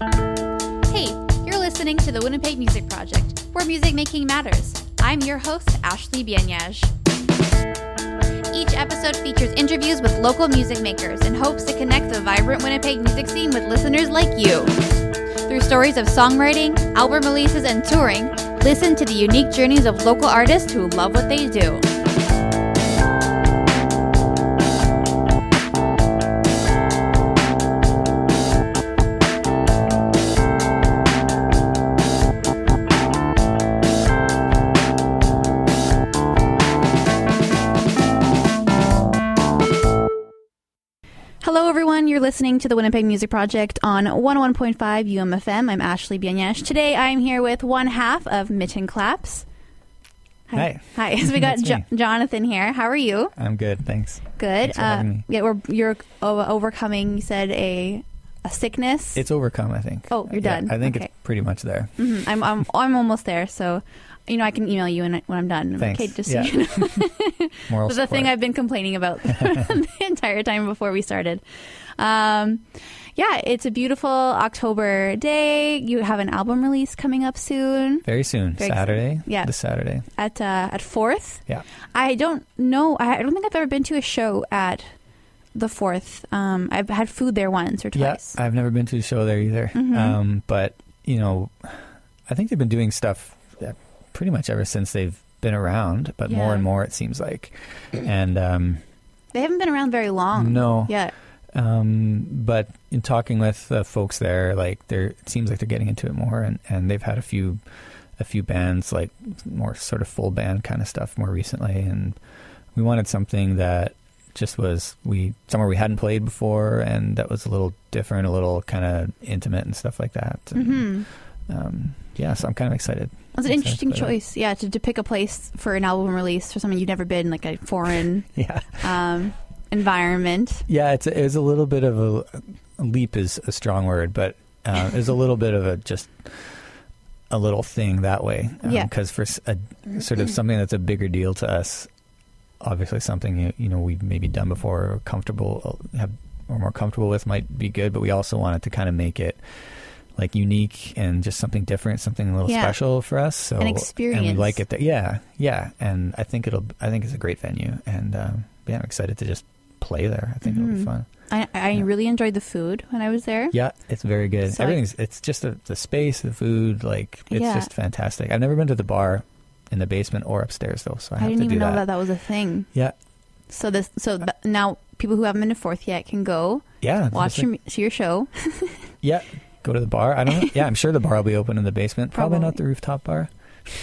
Hey, you're listening to the Winnipeg Music Project, where music making matters. I'm your host, Ashley Bianyaj. Each episode features interviews with local music makers in hopes to connect the vibrant Winnipeg music scene with listeners like you. Through stories of songwriting, album releases, and touring, listen to the unique journeys of local artists who love what they do. To the Winnipeg Music Project on 101.5 UMFM. I'm Ashley Bianyesh. Today, I'm here with one half of Mitten Claps. Hi. Hi. So we got jo- Jonathan here. How are you? I'm good, thanks. Good. Thanks me. yeah, we're you're overcoming. You said a a sickness. It's overcome, I think. Oh, you're Yeah, done. I think Okay. it's pretty much there. Mhm. I'm I'm I'm almost there. So, you know, I can email you when, I- when I'm done. Thanks. Okay, just Yeah. so you know. Moral the thing. I've been complaining about the entire time before we started. Um, yeah, it's a beautiful October day. You have an album release coming up soon Very soon, Very Saturday. Yeah. This Saturday. at uh, at Forth. Yeah. I don't know. I don't think I've ever been to a show at the Forth. Um, I've had food there once or twice. Yeah, I've never been to a show there either. Mhm. Um, but, you know, I think they've been doing stuff pretty much ever since they've been around, but more and more it seems like. And um, They haven't been around very long. no, Yeah. Um, but in talking with the folks there, like they're, it seems like they're getting into it more, and, and they've had a few, a few bands like more sort of full band kind of stuff more recently, and we wanted something that just was we somewhere we hadn't played before, and that was a little different, a little kind of intimate and stuff like that. And, hmm um, yeah, so I'm kind of excited. That's an interesting that. choice. Yeah, to, to pick a place for an album release for something you've never been, like a foreign Yeah, um, environment. yeah, it's a, it was a little bit of a, a leap is a strong word, but uh, it was a little bit of a just a little thing that way. Yeah. Because for a, sort of something that's a bigger deal to us, obviously something you, you know we've maybe done before or comfortable have or more comfortable with might be good, but we also wanted to kind of make it like unique and just something different, something a little Yeah. special for us. So An experience, and we like it. That, yeah, yeah, and I think it'll. I think it's a great venue, and um, yeah, I'm excited to just play there. I think it'll be Mhm. fun. I, I Yeah. really enjoyed the food when I was there. Yeah, it's very good. So I- Everything's. it's just the, the space, the food. Like it's Yeah. just fantastic. I've never been to the bar in the basement or upstairs though, so I I, have didn't to even do know that. that that was a thing. Yeah, So this, so th- now people who haven't been to Forth yet can go yeah. watch your, your show. yeah, go to the bar. I don't know. Yeah, I'm sure the bar will be open in the basement. Probably, not the rooftop bar.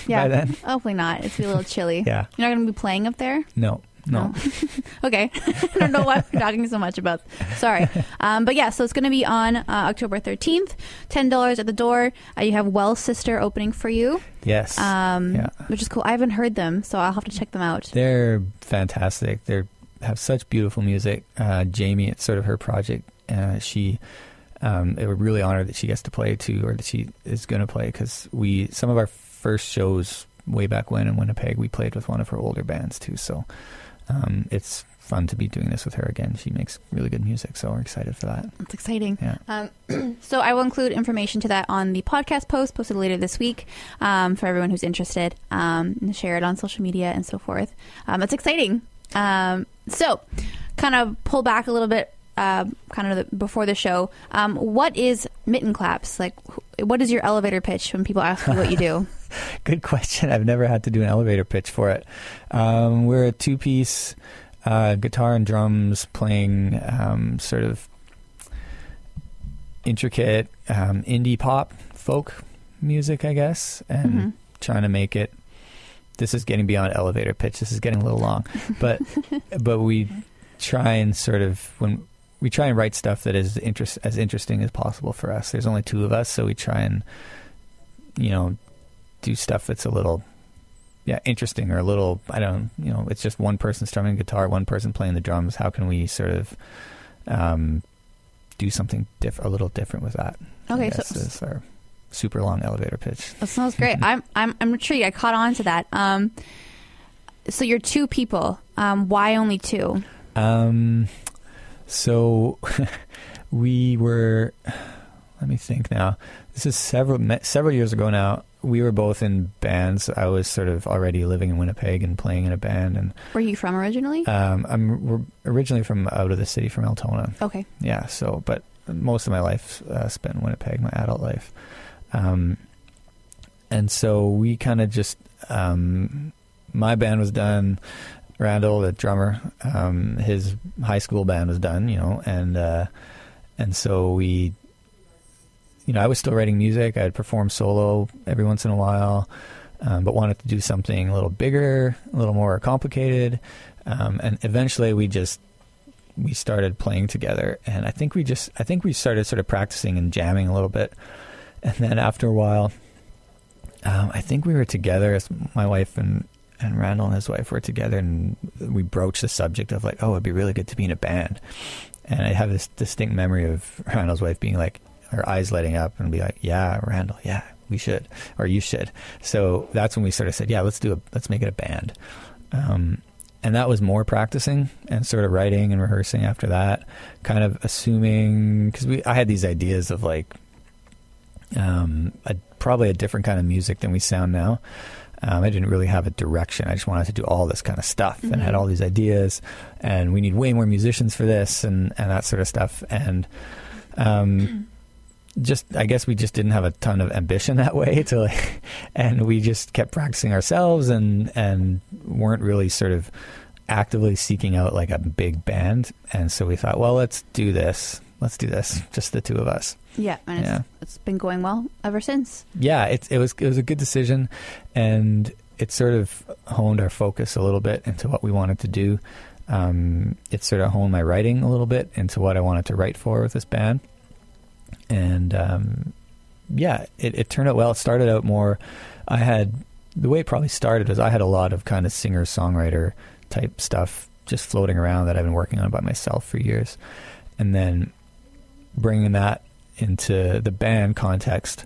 Yeah, By then, hopefully not. It's be a little chilly. yeah. You're not going to be playing up there. No, no. okay. I don't know why we're talking so much about. Sorry. Um, but yeah, so it's going to be on uh, October 13th. $10 at the door. Uh, you have Well Sister opening for you, Yes. um, Yeah. which is cool. I haven't heard them, so I'll have to check them out. They're fantastic. They have such beautiful music. Uh, Jamie, it's sort of her project. Uh, she, um, we're really honored that she gets to play too, or that she is going to play because we some of our first shows way back when in Winnipeg, we played with one of her older bands too. So um, it's fun to be doing this with her again. She makes really good music, so we're excited for that. It's exciting. Yeah. Um, so I will include information to that on the podcast post posted later this week um, for everyone who's interested um, and share it on social media and so forth. Um, it's exciting. Um, so, kind of pull back a little bit. Uh, kind of the, before the show, um, what is mitten claps? Like, wh- what is your elevator pitch when people ask you what you do? Good question. I've never had to do an elevator pitch for it. Um, we're a two piece uh, guitar and drums playing um, sort of intricate um, indie pop folk music, I guess, and Mhm. trying to make it. This is getting beyond elevator pitch. This is getting a little long, but but we try and sort of when we try and write stuff that is interest as interesting as possible for us. There's only two of us, so we try and you know do stuff that's a little yeah interesting or a little I don't you know it's just one person strumming guitar, one person playing the drums. How can we sort of um, do something diff- a little different with that? Okay, so is our super long elevator pitch. That sounds great. I'm I'm I'm intrigued. I caught on to that. Um, so you're two people. Um, why only two? Um, so we were. Let me think now. This is several several years ago now. We were both in bands. I was sort of already living in Winnipeg and playing in a band. And Where are you from originally? um, I'm we're originally from out of the city, from Altona. okay. Yeah. So, but most of my life uh, spent in Winnipeg, my adult life. Um, and so we kind of just um, my band was done. Randall, the drummer, um, his high school band was done, you know, and uh, and so we, you know, I was still writing music. I'd perform solo every once in a while, um, but wanted to do something a little bigger, a little more complicated, um, and eventually we just we started playing together, and I think we just I think we started sort of practicing and jamming a little bit, and then after a while, um, I think we were together as my wife and and Randall and his wife were together, and we broached the subject of like, oh, it'd be really good to be in a band. And I have this distinct memory of Randall's wife being like, her eyes lighting up and be like, yeah, Randall, yeah, we should, or you should. So that's when we sort of said, yeah, let's do a, let's make it a band. Um, and that was more practicing and sort of writing and rehearsing after that, kind of assuming because we I had these ideas of like um, a, probably a different kind of music than we sound now. Um, I didn't really have a direction. I just wanted to do all this kind of stuff and had Mhm. all these ideas. And we need way more musicians for this and, and that sort of stuff. And um, just, I guess we just didn't have a ton of ambition that way to like, and we just kept practicing ourselves and, and weren't really sort of actively seeking out like a big band. And so we thought, well, let's do this. Let's do this. Just the two of us. Yeah, and Yeah. It's, it's been going well ever since. yeah, it, it was it was a good decision, and it sort of honed our focus a little bit into what we wanted to do. Um, it sort of honed my writing a little bit into what I wanted to write for with this band, and um, yeah, it, it turned out well. It started out more. I had the way it probably started was I had a lot of kind of singer songwriter type stuff just floating around that I've been working on by myself for years, and then bringing that into the band context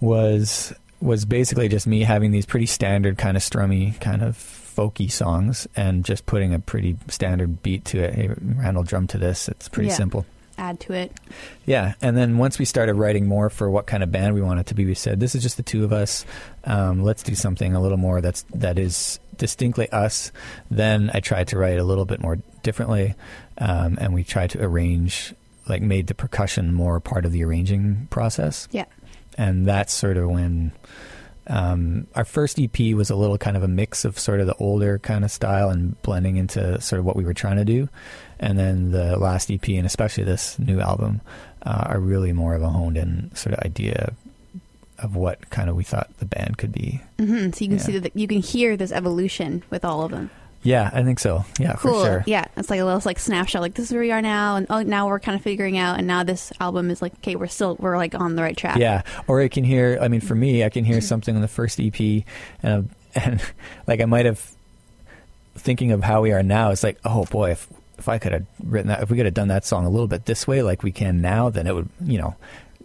was was basically just me having these pretty standard kind of strummy kind of folky songs and just putting a pretty standard beat to it. Hey, Randall, drum to this. It's pretty Yeah. simple. Add to it. Yeah, and then once we started writing more for what kind of band we wanted to be, we said this is just the two of us. Um, let's do something a little more that's that is distinctly us. Then I tried to write a little bit more differently, um, and we tried to arrange, like, made the percussion more part of the arranging process. Yeah. and that's sort of when. Um, our first EP was a little kind of a mix of sort of the older kind of style and blending into sort of what we were trying to do. And then the last EP and especially this new album uh, are really more of a honed in sort of idea of what kind of we thought the band could be. hmm So you can Yeah. see that you can hear this evolution with all of them. Yeah, I think so. Yeah, Cool. for sure. Yeah, it's like a little like snapshot. Like this is where we are now, and oh, now we're kind of figuring out. And now this album is like, okay, we're still we're like on the right track. Yeah, or I can hear. I mean, for me, I can hear something on the first EP, and and like I might have thinking of how we are now. It's like, oh boy, if if I could have written that, if we could have done that song a little bit this way, like we can now, then it would, you know,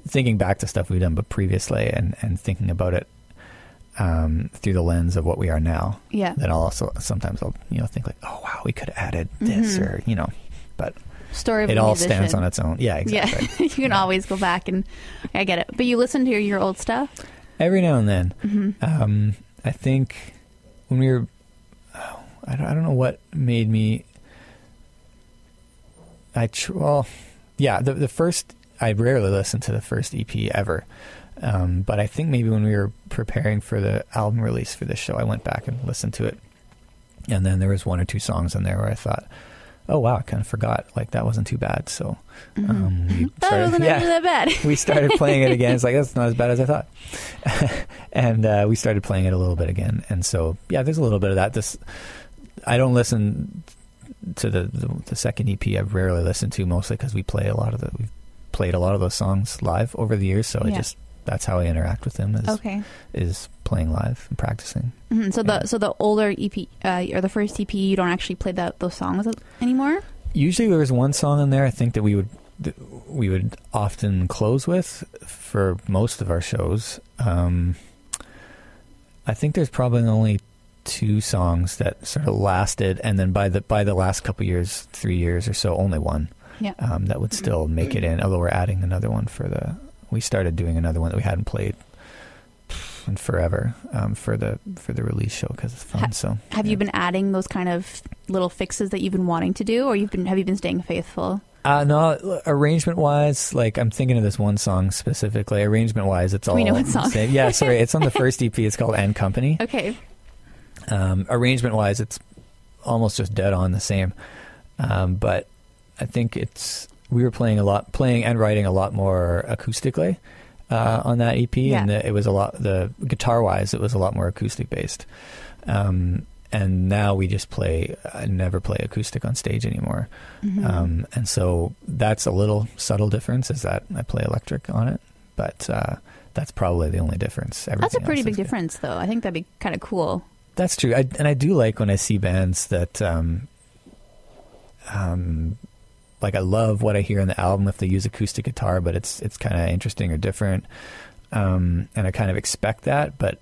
thinking back to stuff we've done but previously, and and thinking about it um, through the lens of what we are now. Yeah. Then I'll also sometimes I'll you know think like, oh wow, we could have added this, Mhm. or you know, but Story of it all musician. stands on its own. Yeah, exactly. Yeah, you can Yeah. always go back and I get it. But you listen to your, your old stuff. Every now and then. hmm Um, I think when we were, oh, I don't, I don't know what made me. I tr- well, yeah, the the first I rarely listen to the first EP ever, um, but I think maybe when we were preparing for the album release for this show, I went back and listened to it, and then there was one or two songs in there where I thought, oh wow, I kind of forgot, like that wasn't too bad. So um, we That started, wasn't yeah, that bad. we started playing it again. It's like that's not as bad as I thought, and uh, we started playing it a little bit again. And so yeah, there's a little bit of that. This I don't listen to the the, the second EP. I've rarely listened to mostly because we play a lot of the we've played a lot of those songs live over the years. So I just that's how I interact with them is okay. is playing live and practicing. hmm So Yeah. the so the older EP uh, or the first EP, you don't actually play that those songs anymore. Usually there was one song in there I think that we would that we would often close with for most of our shows. Um, I think there's probably only two songs that sort of lasted, and then by the by the last couple years, three years or so, only one Yeah. um, that would still make it in. Although we're adding another one for the we started doing another one that we hadn't played in forever um, for the for the release show because it's fun. Ha- so Have yeah. you been adding those kind of little fixes that you've been wanting to do, or you've been have you been staying faithful? Uh, no, arrangement wise, like I'm thinking of this one song specifically. Arrangement wise, it's all We know what the song. same. Yeah, sorry, it's on the first EP. It's called "And Company." Okay. Um, arrangement wise, it's almost just dead on the same. Um, but I think it's we were playing a lot, playing and writing a lot more acoustically uh, on that EP, Yeah. and the, it was a lot. The guitar wise, it was a lot more acoustic based. Um, and now we just play. I never play acoustic on stage anymore. Mhm. Um, and so that's a little subtle difference. Is that I play electric on it, but uh, that's probably the only difference. That's a pretty big good. difference, though. I think that'd be kind of cool. That's true, I, and I do like when I see bands that, um, um, like I love what I hear in the album if they use acoustic guitar, but it's it's kind of interesting or different, um, and I kind of expect that, but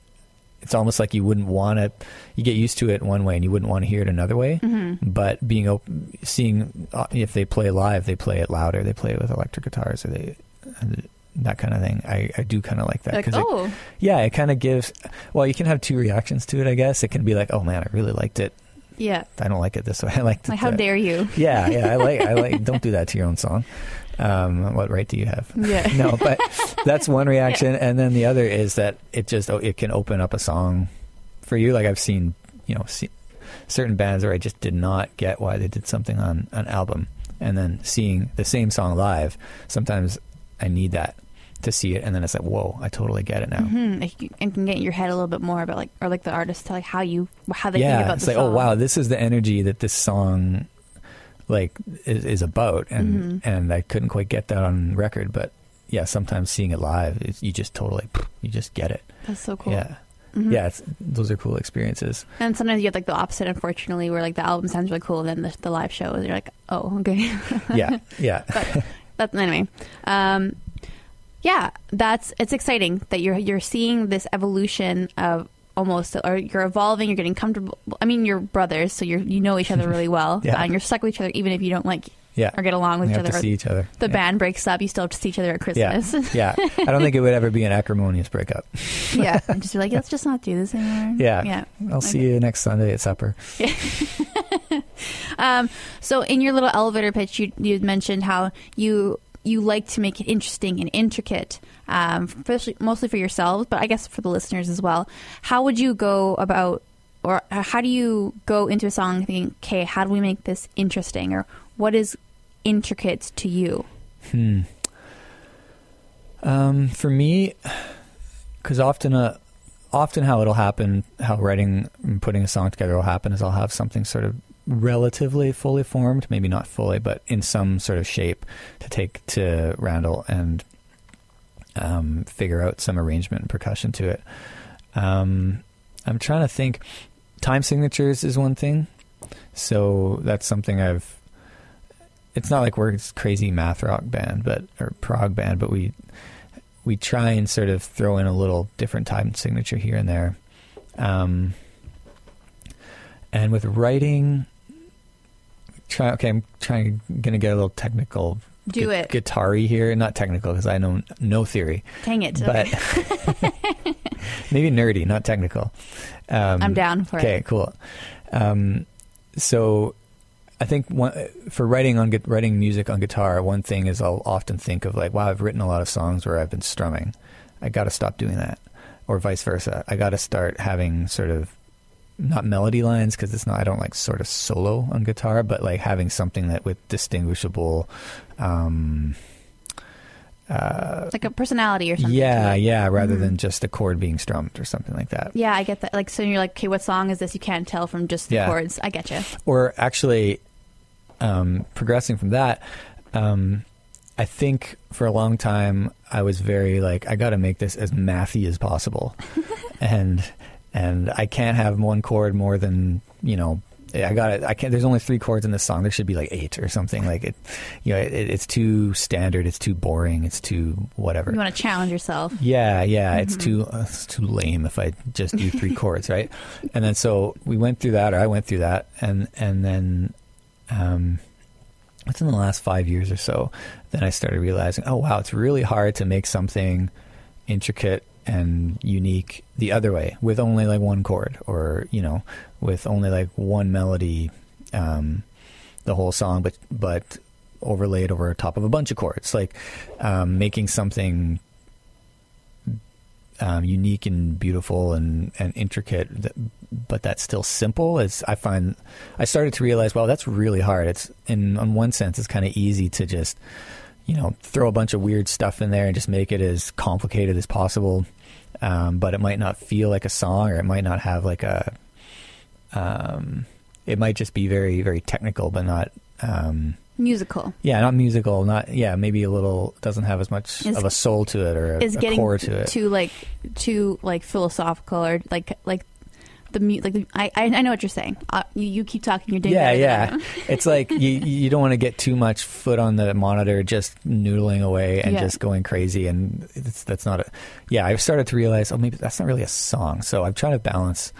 it's almost like you wouldn't want to. You get used to it one way, and you wouldn't want to hear it another way. hmm But being open, seeing uh, if they play live, they play it louder, they play it with electric guitars, or they that kind of thing. I, I do kind of like that Like, because oh, yeah, it kind of gives. Well, you can have two reactions to it, I guess. It can be like, "Oh man, I really liked it. yeah. I don't like it this way. I liked it." Like, how that-" dare you? Yeah, yeah. I like. I like. Don't do that to your own song. Um, what right do you have? Yeah. no, but that's one reaction, and then the other is that it just oh, it can open up a song for you. Like I've seen, you know, see, certain bands where I just did not get why they did something on an album, and then seeing the same song live, sometimes I need that to see it, and then it's like, whoa, I totally get it now. hmm Like, you, and can get in your head a little bit more about like, or like the artist, like how you, how they yeah, think about it's the like, song. oh wow, this is the energy that this song like is, is about, and Mhm. and I couldn't quite get that on record, but yeah, sometimes seeing it live, you just totally, you just get it. That's so cool. Yeah, Mhm. yeah, it's, those are cool experiences. And sometimes you have like the opposite, unfortunately, where like the album sounds really cool, and then the, the live show, you're like, oh, okay. Yeah, yeah, That's anyway. Um, yeah, that's it's exciting that you're you're seeing this evolution of almost, or you're evolving. You're getting comfortable. I mean, you're brothers, so you are you know each other really well, Yeah. and you're stuck with each other, even if you don't like yeah. or get along with each have other. to see each other. the yeah. band breaks up, you still have to see each other at Christmas. yeah. yeah. I don't think it would ever be an acrimonious breakup. Yeah, and just be like, let's just not do this anymore. Yeah. yeah. I'll see you next Sunday at supper. Um, so in your little elevator pitch, you you mentioned how you you like to make it interesting and intricate, um, especially mostly for yourselves, but I guess for the listeners as well. How would you go about, or how do you go into a song thinking, okay, how do we make this interesting, or what is intricate to you? Hmm. Um, for me, because often, uh, often how it'll happen, how writing and putting a song together will happen, is I'll have something sort of relatively fully formed, maybe not fully, but in some sort of shape to take to Randall and um, figure out some arrangement and percussion to it. Um, I'm trying to think. Time signatures is one thing, so that's something I've it's not like we're this crazy math rock band, but or prog band, but we we try and sort of throw in a little different time signature here and there. Um, and with writing, try okay, I'm trying gonna get a little technical, Do gu- it. guitar-y here. Not technical because I know no theory, Dang it! but maybe nerdy, not technical. Um, I'm down for it. Okay, cool. Um, so I think one, for writing on writing music on guitar, one thing is I'll often think of like, wow, I've written a lot of songs where I've been strumming. I got to stop doing that, or vice versa. I got to start having sort of not melody lines because it's not. I don't like sort of solo on guitar, but like having something that with distinguishable. Um, uh, Like a personality or something. yeah, yeah, rather Mhm. than just a chord being strummed or something like that. Yeah, I get that. Like, so you're like, okay, what song is this? You can't tell from just the Yeah. chords. I get you. or actually um, progressing from that um, i think for a long time i was very like i got to make this as mathy as possible and and i can't have one chord more than you know I got it. I can't. There's only three chords in this song. There should be like eight or something. Like it, you know, it, it's too standard. It's too boring. It's too whatever. You want to challenge yourself. Yeah, yeah, it's Mhm. too uh, it's too lame if I just do three chords, right? And then so we went through that, or I went through that, and and then um, within the last five years or so, then I started realizing, oh wow, it's really hard to make something intricate and unique the other way with only like one chord or you know with only like one melody um, the whole song but but overlaid over top of a bunch of chords. Like um, making something um, unique and beautiful and, and intricate but that's still simple is I find I started to realize well that's really hard. It's in on one sense it's kind of easy to just you know, throw a bunch of weird stuff in there and just make it as complicated as possible. Um, but it might not feel like a song, or it might not have like a. Um, it might just be very, very technical, but not um, musical. Yeah, not musical. Not yeah, maybe a little doesn't have as much Is- of a soul to it or a, Is a getting core to it. too like too like philosophical or like like the mute like the, I I I know what you're saying. Uh, you, you keep talking. You're doing yeah, yeah. It's like you you don't want to get too much foot on the monitor, just noodling away and Yeah. just going crazy, and it's, that's not a. Yeah, I've started to realize, oh, maybe that's not really a song. So I'm trying to balance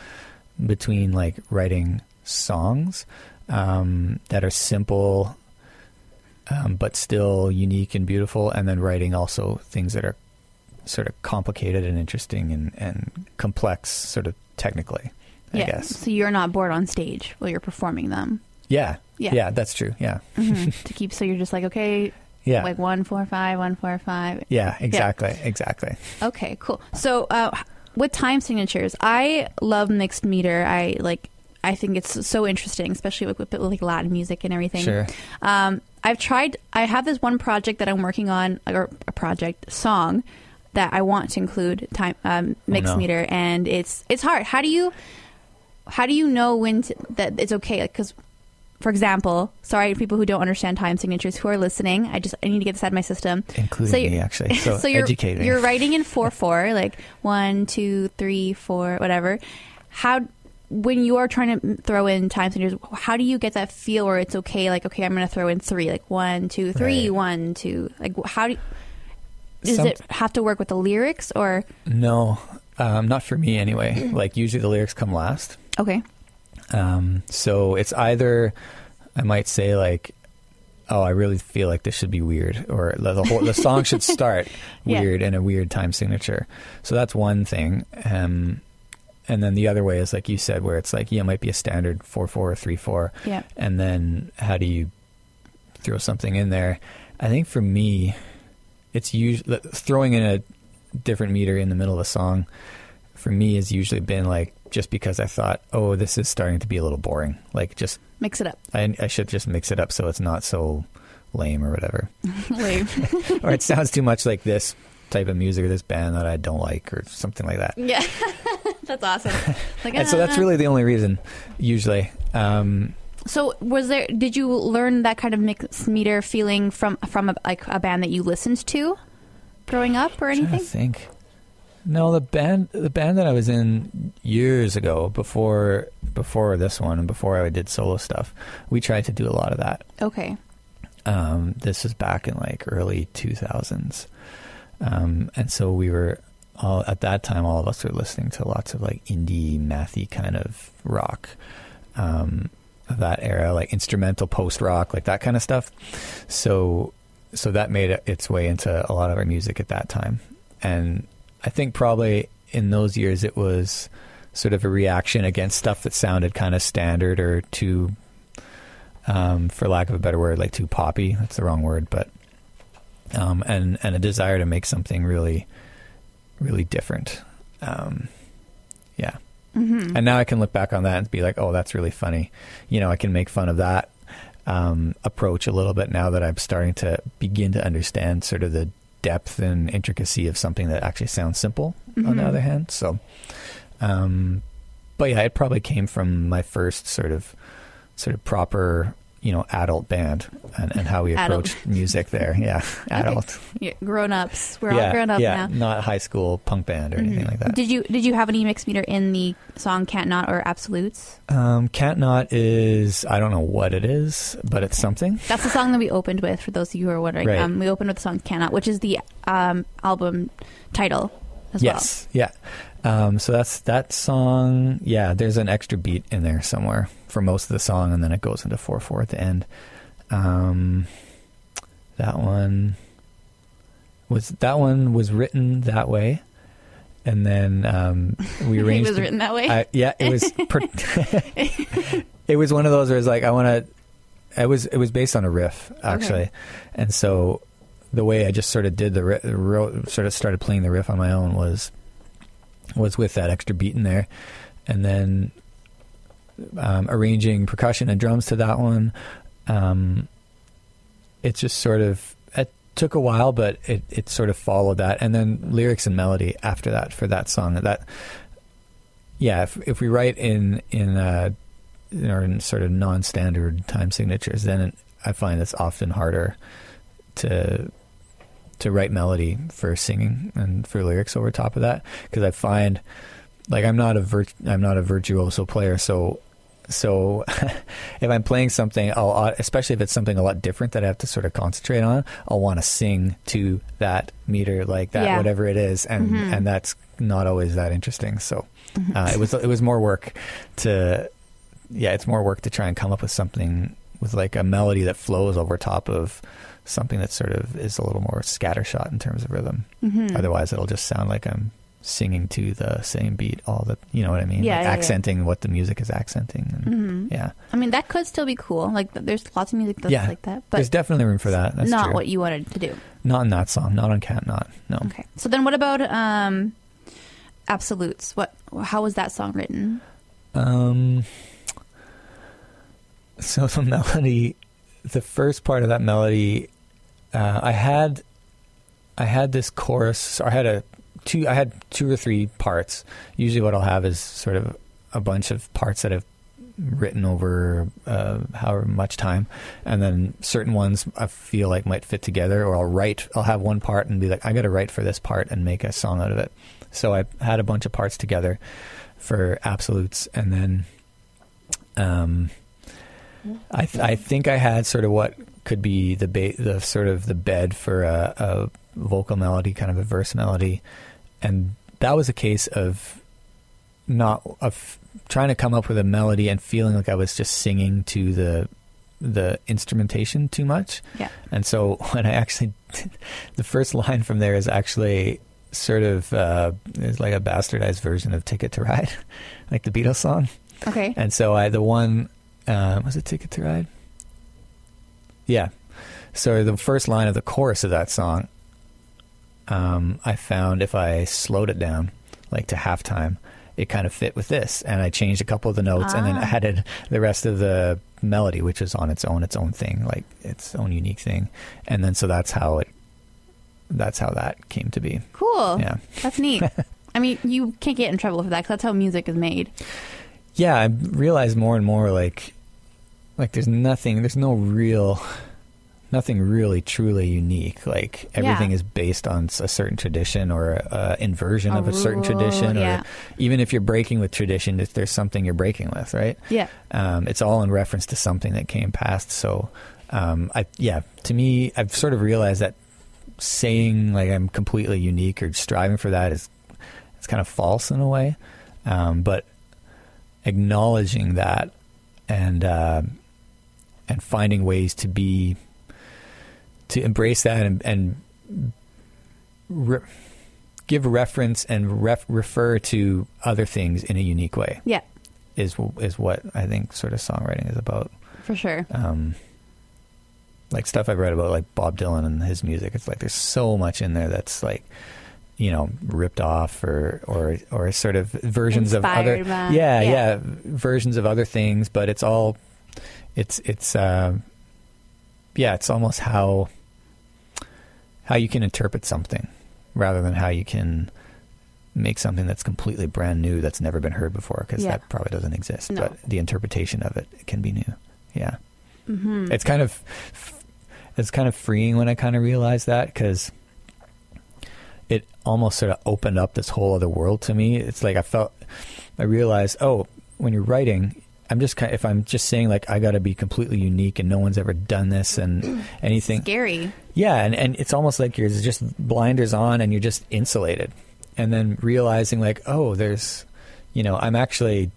between like writing songs um, that are simple, um, but still unique and beautiful, and then writing also things that are sort of complicated and interesting and, and complex, sort of technically. I guess. So you're not bored on stage while you're performing them. Yeah. Yeah. Yeah, that's true. Yeah. hmm to keep so you're just like okay, Yeah. like one four five, one four five. yeah, exactly. Exactly. Okay, cool. So uh, with time signatures, I love mixed meter. I like. I think it's so interesting, especially with, with like Latin music and everything. Sure. Um, I've tried. I have this one project that I'm working on, or a project song that I want to include time um, mixed no. meter, and it's it's hard. How do you how do you know when to, that it's okay? Because, for example, sorry people who don't understand time signatures who are listening. I just I need to get this out of my system. Including So me, actually. So, you're educate me. you're writing in four four, like one, two, three, four, whatever. How when you are trying to throw in time signatures, how do you get that feel where it's okay? Like okay, I'm going to throw in three, like one, two, three, Right. one, two. Like how do does Some- it have to work with the lyrics or No, um, not for me anyway. like usually the lyrics come last. Okay? Um, so it's either I might say like, "Oh, I really feel like this should be weird," or the the whole the song should start Yeah. weird in a weird time signature. So that's one thing. Um, and then the other way is like you said, where it's like yeah, it might be a standard four four or three four, Yeah. and then how do you throw something in there? I think for me, it's usually throwing in a different meter in the middle of a song. For me, has usually been like just because I thought, oh, this is starting to be a little boring. Like, just Mix it up. I, I should just mix it up so it's not so lame or whatever, Lame. or it sounds too much like this type of music or this band that I don't like or something like that. yeah, that's awesome. Like, And so that's really the only reason, usually. Um, So was there? Did you learn that kind of mixed meter feeling from from a, like a band that you listened to growing up or anything? think. No, the band the band that I was in years ago, before before this one and before I did solo stuff, we tried to do a lot of that. Okay. Um, this is back in like early two thousands, um, and so we were all at that time. All of us were listening to lots of like indie, mathy kind of rock. Um, of that era, like instrumental post rock, like that kind of stuff. So, so that made its way into a lot of our music at that time, and I think probably in those years it was sort of a reaction against stuff that sounded kind of standard or too, um, for lack of a better word, like too poppy. That's the wrong word, but um, and and a desire to make something really, really different. Um, yeah. Mm-hmm. And now I can look back on that and be like, oh, that's really funny. You know, I can make fun of that um, approach a little bit now that I'm starting to begin to understand sort of the depth and intricacy of something that actually sounds simple. On the Mhm. other hand, so, um, but yeah, it probably came from my first sort of, sort of proper, you know, adult band and, and how we Adult. approached music there. Yeah, adult. Yeah, grown ups. We're yeah, all grown up yeah, now. not high school punk band or anything Mhm. like that. Did you did you have any mixed meter in the song "Can't Not" or "Absolutes"? Um, Can't Not is I don't know what it is, but it's something. That's the song that we opened with. For those of you who are wondering, Right. um, we opened with the song Can't Not, which is the um, album title as yes, yeah. Um, so that's that song. Yeah, there's an extra beat in there somewhere for most of the song, and then it goes into four four at the end. Um, that one was that one was written that way, and then um, we arranged. it was written that way. I, yeah, it was. Per- it was one of those where it's like I want to. It was it was based on a riff actually, and so the way I just sort of did the sort of started playing the riff on my own was was with that extra beat in there, and then um, arranging percussion and drums to that one. Um, it just sort of it took a while, but it, it sort of followed that, and then lyrics and melody after that for that song. That yeah, if if we write in in uh, or in sort of non-standard time signatures, then it, I find it's often harder to to write melody for singing and for lyrics over top of that because I find like I'm not a virt- I'm not a virtuoso player, so so if I'm playing something, I'll especially if it's something a lot different that I have to sort of concentrate on, I'll want to sing to that meter like that, Yeah. whatever it is, and Mhm. and that's not always that interesting. So Mhm. uh, it was it was more work to yeah, it's more work to try and come up with something with like a melody that flows over top of something that sort of is a little more scattershot in terms of rhythm. Mhm. Otherwise, it'll just sound like I'm singing to the same beat all the you know what I mean? Yeah, Like yeah, yeah. accenting what the music is accenting. And, Mhm. Yeah, I mean, that could still be cool. Like, there's lots of music that's Yeah. like that, but there's definitely room for that. That's not true. what you wanted to do. Not in that song. Not on Can't Not. No. Okay. So then, what about um, absolutes? What? How was that song written? Um. So the melody, the first part of that melody, uh, I had, I had this chorus. Or I had a two. I had two or three parts. Usually, what I'll have is sort of a bunch of parts that I've written over uh, however much time, and then certain ones I feel like might fit together. Or I'll write. I'll have one part and be like, I got to write for this part and make a song out of it. So I had a bunch of parts together for absolutes, and then um, I th- I think I had sort of what could be the ba- the sort of the bed for a, a vocal melody, kind of a verse melody, and that was a case of not of trying to come up with a melody and feeling like I was just singing to the the instrumentation too much. Yeah. And so when I actually, the first line from there is actually sort of uh, is like a bastardized version of "Ticket to Ride," like the Beatles song. Okay. And so I the one uh, was it "Ticket to Ride"? Yeah. So the first line of the chorus of that song, um, I found if I slowed it down, like to halftime, it kind of fit with this, and I changed a couple of the notes and then Ah. added the rest of the melody, which is on its own, its own thing, like its own unique thing, and then so that's how it, that's how that came to be. Cool. Yeah. That's neat. I mean, you can't get in trouble for that because that's how music is made. yeah, I realize more and more like like there's nothing there's no real nothing really truly unique. Like everything Yeah. is based on a certain tradition or a, a inversion A of a certain rule, tradition yeah. or even if you're breaking with tradition if there's something you're breaking with, right? Yeah. Um, it's all in reference to something that came past. So, um, I yeah, to me, I've sort of realized that saying like I'm completely unique or striving for that is it's kind of false in a way. Um, but acknowledging that and uh, and finding ways to be to embrace that and, and re- give reference and ref- refer to other things in a unique way Yeah. is is what I think sort of songwriting is about. For sure. Um, like stuff I've read about, like Bob Dylan and his music. It's like there's so much in there that's like, you know, ripped off or or or sort of versions of other, yeah, yeah. yeah, versions of other things. But it's all, it's it's, uh, yeah, it's almost how how you can interpret something rather than how you can make something that's completely brand new that's never been heard before because Yeah. that probably doesn't exist. No. But the interpretation of it can be new. Yeah hmm it's kind of it's kind of freeing when I kind of realized that because it almost sort of opened up this whole other world to me. It's like I felt I realized, oh, when you're writing, I'm just kind if I'm just saying like I got to be completely unique and no one's ever done this and anything. Scary. Yeah, and, and it's almost like you're just blinders on and you're just insulated. And then realizing like, oh, there's you know, I'm actually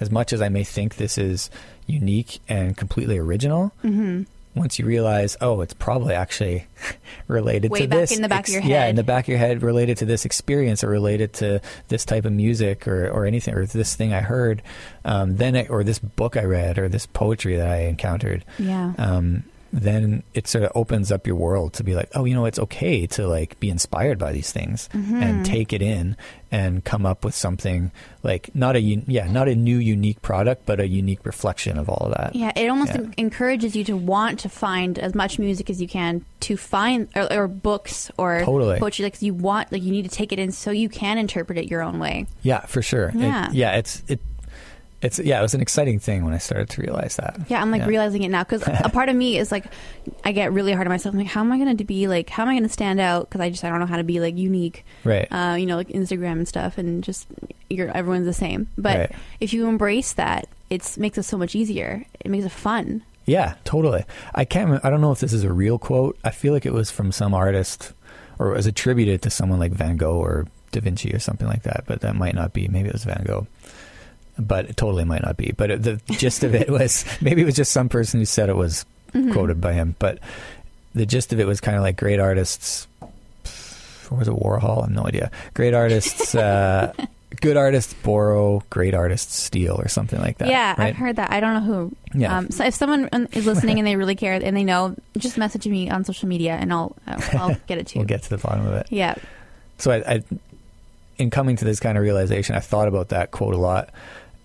as much as I may think this is unique and completely original, hmm once you realize, oh, it's probably actually related Way to back this. in the back of your Yeah, head. in the back of your head, related to this experience or related to this type of music or, or anything, or this thing I heard, um, then or this book I read or this poetry that I encountered. Yeah. Um, then it sort of opens up your world to be like, oh, you know, it's okay to like be inspired by these things Mm-hmm. and take it in and come up with something like not a yeah, not a new unique product, but a unique reflection of all of that. Yeah, it almost Yeah. encourages you to want to find as much music as you can to find or, or books or Totally. poetry. Like you want, like you need to take it in so you can interpret it your own way. Yeah, for sure. It- Yeah. yeah, it's it it's yeah, it was an exciting thing when I started to realize that. Yeah, I'm like realizing it now because a part of me is like, I get really hard on myself. I'm like, how am I going to be like, how am I going to stand out? Because I just I don't know how to be like unique. Right. Uh, you know, like Instagram and stuff, and just you're everyone's the same. But Right. if you embrace that, it makes it so much easier. It makes it fun. Yeah, totally. I can't. I don't know if this is a real quote. I feel like it was from some artist, or it was attributed to someone like Van Gogh or Da Vinci or something like that. But that might not be. Maybe it was Van Gogh. But it totally might not be. But it, the gist of it was maybe it was just some person who said it was Mm-hmm. quoted by him. But the gist of it was kind of like great artists. Or was it Warhol? I have no idea. Great artists. Uh, good artists borrow. Great artists steal, or something like that. yeah, right? I've heard that. I don't know who. Yeah. Um, so if someone is listening and they really care and they know, just message me on social media and I'll I'll get it to you. We'll get to the bottom of it. Yeah. so I, I in coming to this kind of realization i thought about that quote a lot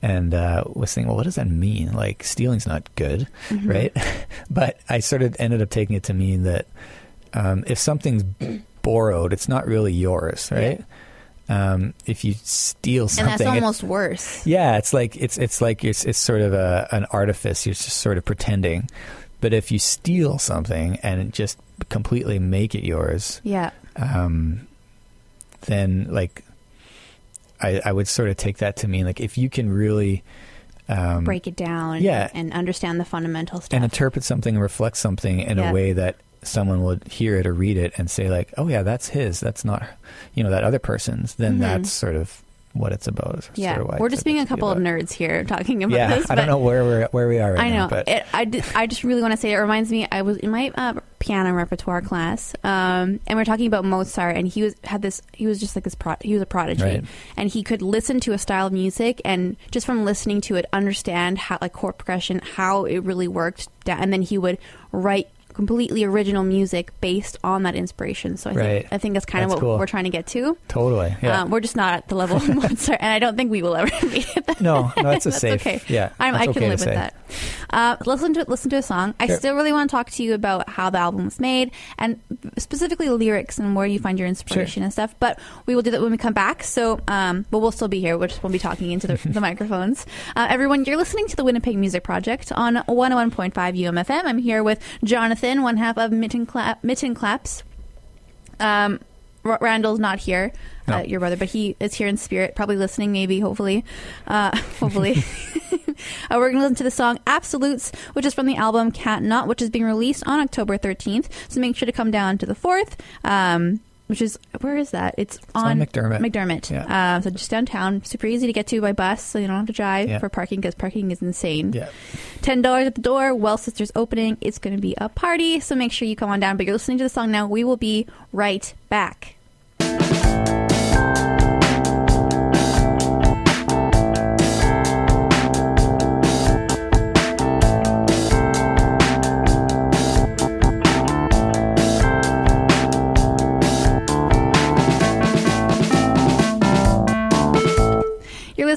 and uh, was thinking well what does that mean like stealing's not good Mm-hmm. right but i sort of ended up taking it to mean that um, if something's borrowed it's not really yours right um, if you steal something, And that's it- almost worse. yeah, it's like it's it's like it's it's sort of a an artifice. You're just sort of pretending. But if you steal something and just completely make it yours, Yeah. um, then like I, I would sort of take that to mean like if you can really um, Break it down. yeah. And understand the fundamental stuff. and interpret something and reflect something in Yeah. a way that someone would hear it or read it and say like oh yeah that's his that's not you know that other person's then Mhm. that's sort of what it's about yeah. sort of We're just being a couple of nerds here talking about yeah this. I don't know where we're where we are right I now know. but It, I, I just really want to say it reminds me. I was in my uh, piano repertoire class, um, and we are talking about Mozart, and he was had this. He was just like this. Pro- he was a prodigy, Right. and he could listen to a style of music, and just from listening to it, understand how like chord progression, how it really worked, and then he would write completely original music based on that inspiration. So I Right. think I think that's kind of what cool. we're trying to get to. totally yeah Um, we're just not at the level of Mozart, and I don't think we will ever be at that. no no it's a That's safe okay. yeah that's I can okay live with that. Uh, listen to listen to a song. I still really want to talk to you about how the album was made and specifically lyrics and where you find your inspiration and stuff. But we will do that when we come back. So, um, but we'll still be here. We just won't be talking into the, the microphones. Uh, everyone, you're listening to the Winnipeg Music Project on 101.5 UMFM. I'm here with Jonathan, one half of Mitten, Cla- Mitten Claps. Um, R- Randall's not here, uh, your brother, but he is here in spirit, probably listening, maybe, hopefully. Uh, hopefully. uh, we're going to listen to the song Absolutes, which is from the album Can't Not, which is being released on October 13th. So make sure to come down to the Forth, um, which is, where is that? It's, on McDermot. McDermot. Yeah. Uh, so just downtown. Super easy to get to by bus, so you don't have to drive Yeah. for parking because parking is insane. yeah Ten dollars at the door. Well Sisters opening. It's going to be a party, so make sure you come on down. But you're listening to the song now. We will be right back.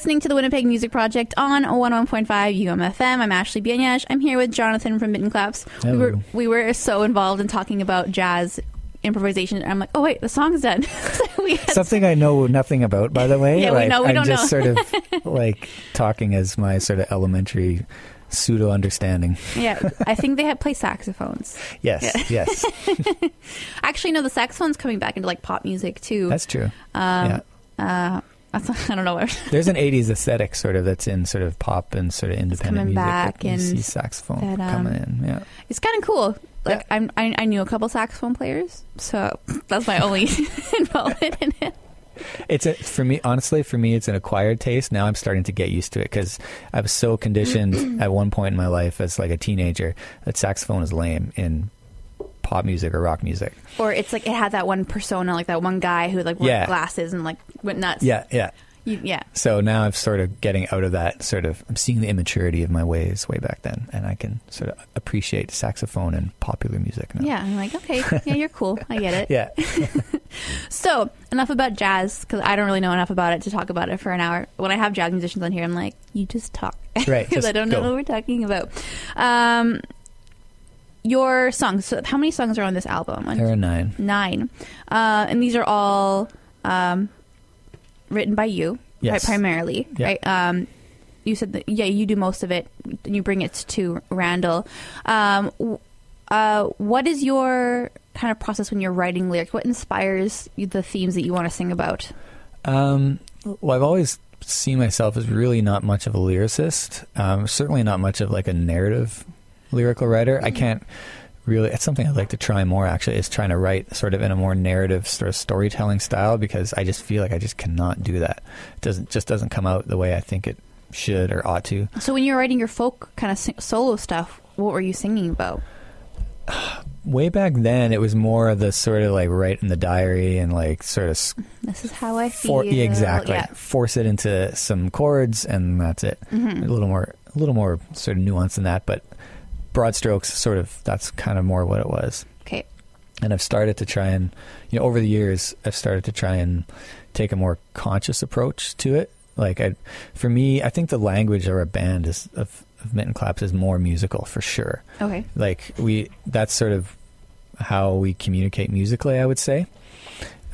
Listening to the Winnipeg Music Project on 101.5 UMFM. I'm Ashley Bianyaj. I'm here with Jonathan from Mitten Claps. We were we were so involved in talking about jazz improvisation. I'm like, oh wait, the song's done. So we had something I know nothing about, by the way. Yeah, we know, we I'm don't just know. sort of like talking as my sort of elementary pseudo understanding. yeah, I think they had play saxophones. Yes, yes, Actually, no, the saxophone's coming back into like pop music too. that's true. um, yeah. uh, I don't know. What, There's an '80s aesthetic sort of that's in sort of pop and sort of independent coming music. back and see saxophone that, um, coming in. Yeah, it's kind of cool. Like Yeah. I'm, I, I knew a couple saxophone players, so that's my only involvement in it. it's a, for me honestly for me it's an acquired taste now i'm starting to get used to it because i was so conditioned at one point in my life as like a teenager that saxophone is lame in pop music or rock music Or it's like it had that one persona, like that one guy who like wore Yeah. glasses and like went nuts. yeah yeah You, yeah. so now i'm sort of getting out of that sort of i'm seeing the immaturity of my ways way back then and i can sort of appreciate saxophone and popular music now Yeah, I'm like, okay, yeah, you're cool. I get it. yeah So, enough about jazz because I don't really know enough about it to talk about it for an hour. When I have jazz musicians on here, I'm like, you just talk. Right, Because I don't know go. what we're talking about. Um, your songs. So, how many songs are on this album? One, there are nine Nine. Uh, and these are all um, written by you, Yes. right? Primarily, Yeah. right? Um, you said that, yeah, you do most of it. You bring it to Randall. Um, uh, what is your kind of process when you're writing lyrics? What inspires the themes that you want to sing about? Um, well, I've always seen myself as really not much of a lyricist. Um, certainly not much of like a narrative lyrical writer. I can't really. It's something I'd like to try more. Actually, is trying to write sort of in a more narrative sort of storytelling style because I just feel like I just cannot do that. It doesn't just doesn't come out the way I think it should or ought to. So, when you're writing your folk kind of solo stuff, what were you singing about? Way back then, it was more of the sort of like write in the diary and like sort of This is how I feel. For, yeah, exactly. Yeah. Force it into some chords, and that's it. Mhm. A little more, a little more sort of nuance than that, but broad strokes, sort of. That's kind of more what it was. Okay. And I've started to try and, you know, over the years, I've started to try and take a more conscious approach to it. Like, I, for me, I think the language of our band is of, of Mitten Claps is more musical for sure Okay. like we that's sort of how we communicate musically i would say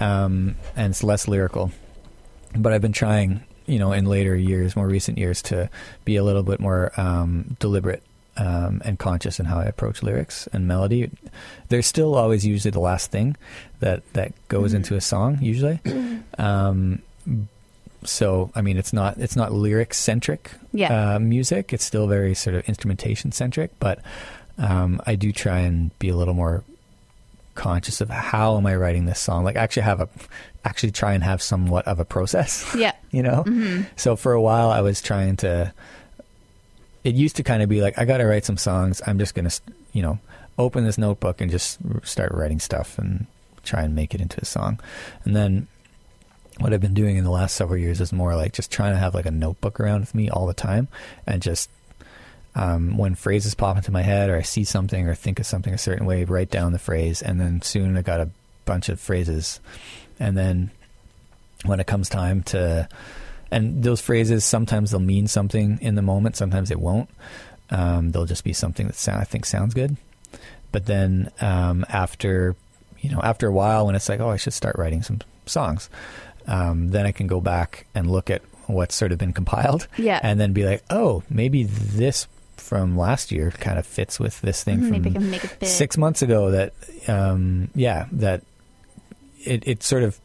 um, and it's less lyrical but i've been trying you know in later years more recent years to be a little bit more um, deliberate um, and conscious in how i approach lyrics and melody there's still always usually the last thing that that goes Mhm. into a song usually um, so i mean it's not it's not lyric centric Yeah. uh, music. It's still very sort of instrumentation centric, but um, I do try and be a little more conscious of how am I writing this song. Like actually have a actually try and have somewhat of a process. yeah. You know. hmm So for a while, I was trying to. It used to kind of be like I got to write some songs. I'm just gonna, you know, open this notebook and just start writing stuff and try and make it into a song. And then what I've been doing in the last several years is more like just trying to have like a notebook around with me all the time and just um, when phrases pop into my head or I see something or think of something a certain way, write down the phrase, and then soon I got a bunch of phrases, and then when it comes time to, and those phrases sometimes they'll mean something in the moment, sometimes it won't. Um, they'll just be something that sound, I think sounds good, but then um, after, you know, after a while when it's like, oh, I should start writing some songs, um, then I can go back and look at what's sort of been compiled Yeah. and then be like, oh, maybe this from last year kind of fits with this thing Mhm, Maybe from six months ago. That, um, yeah, that it, it sort of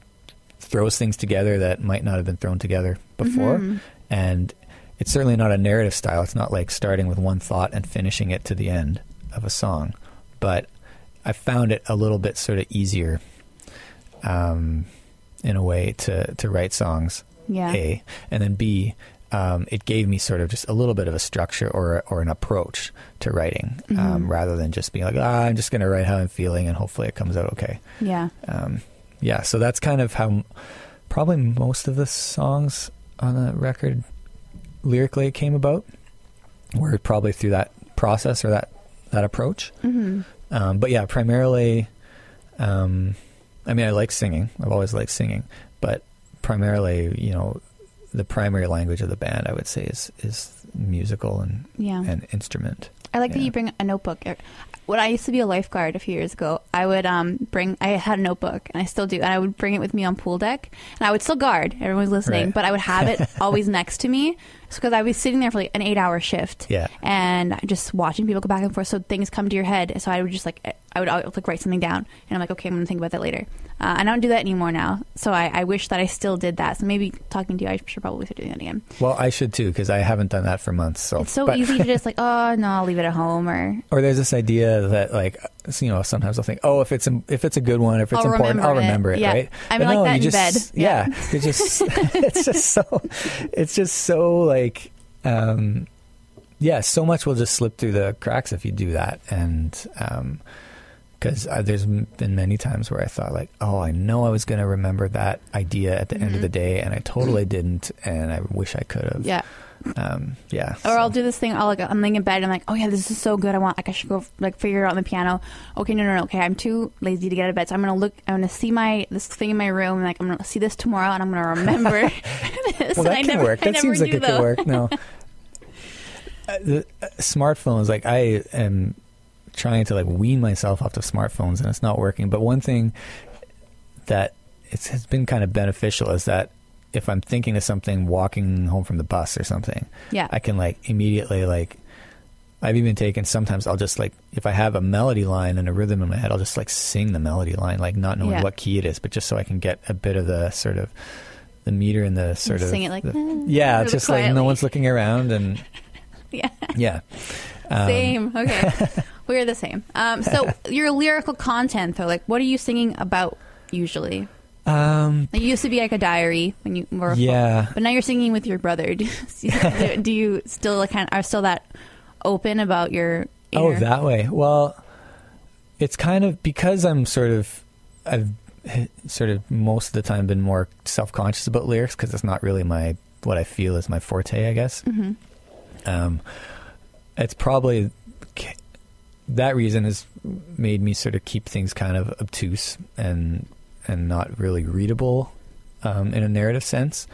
throws things together that might not have been thrown together before. Mhm. And it's certainly not a narrative style. It's not like starting with one thought and finishing it to the end of a song. But I found it a little bit sort of easier, um, in a way to, to write songs Yeah. a, and then B, um, it gave me sort of just a little bit of a structure or or an approach to writing, um, Mhm. rather than just being like, ah, I'm just going to write how I'm feeling and hopefully it comes out okay. Yeah. Um, yeah, so that's kind of how probably most of the songs on the record lyrically it came about, were probably through that process or that that approach. hmm Um, but yeah, primarily, um, I mean, I like singing. I've always liked singing, but primarily, you know, the primary language of the band, I would say, is is musical and Yeah. and instrument. I like that Yeah. you bring a notebook. When I used to be a lifeguard a few years ago, I would um bring. I had a notebook, and I still do, and I would bring it with me on pool deck, and I would still guard. Everyone's listening, Right. but I would have it always next to me, because I was sitting there for like an eight-hour shift, Yeah. and just watching people go back and forth. So things come to your head. So I would just like I would, I would like write something down, and I'm like, okay, I'm gonna think about that later. Uh, I don't do that anymore now. So I, I wish that I still did that. So maybe talking to you, I should probably start doing that again. Well, I should too because I haven't done that for months. So It's so but- easy to just like, oh no, I'll leave it at home, or Or there's this idea that like you know, sometimes I'll think, oh, if it's if it's a good one, if it's I'll important, remember I'll remember it, Yeah. right? I'm But like no, that in just, bed. Yeah, Yeah. it's just it's just so it's just so like um, yeah, so much will just slip through the cracks if you do that, and because there's been many times where I thought like, oh, I know I was going to remember that idea at the end of the day, and I totally didn't, and I wish I could have. Yeah. um, yeah. Or I'll do this thing. I'll like I'm laying in bed. and I'm like, oh yeah, this is so good. I want like I should go like figure it out on the piano. Okay, no, no, no. Okay, I'm too lazy to get out of bed. So I'm gonna look. I'm gonna see my this thing in my room. And, like I'm gonna see this tomorrow, and I'm gonna remember. this. Well, And that I can never, work. That seems like do, it though. could work. No. Uh, the uh, smartphones, like I am trying to like wean myself off the smartphones, and it's not working. But one thing that it's, has been kind of beneficial is that if I'm thinking of something walking home from the bus or something, Yeah. I can like immediately like. I've even taken sometimes I'll just like if I have a melody line and a rhythm in my head I'll just like sing the melody line like not knowing Yeah. what key it is but just so I can get a bit of the sort of the meter and the sort of sing it like, the- "Eh," yeah just like no one's looking around and yeah. yeah Um, Same. Okay. We're the same. Um, so your lyrical content, though, like, what are you singing about usually? um you used to be like a diary when you were, yeah but now you're singing with your brother. Do, do, do you still like, kind of are still that open about your? Oh, that way. Well, it's kind of because I'm sort of I've sort of most of the time been more self-conscious about lyrics because it's not really my what I feel is my forte, I guess. Mhm. Um, it's probably that reason has made me sort of keep things kind of obtuse and and not really readable um, in a narrative sense.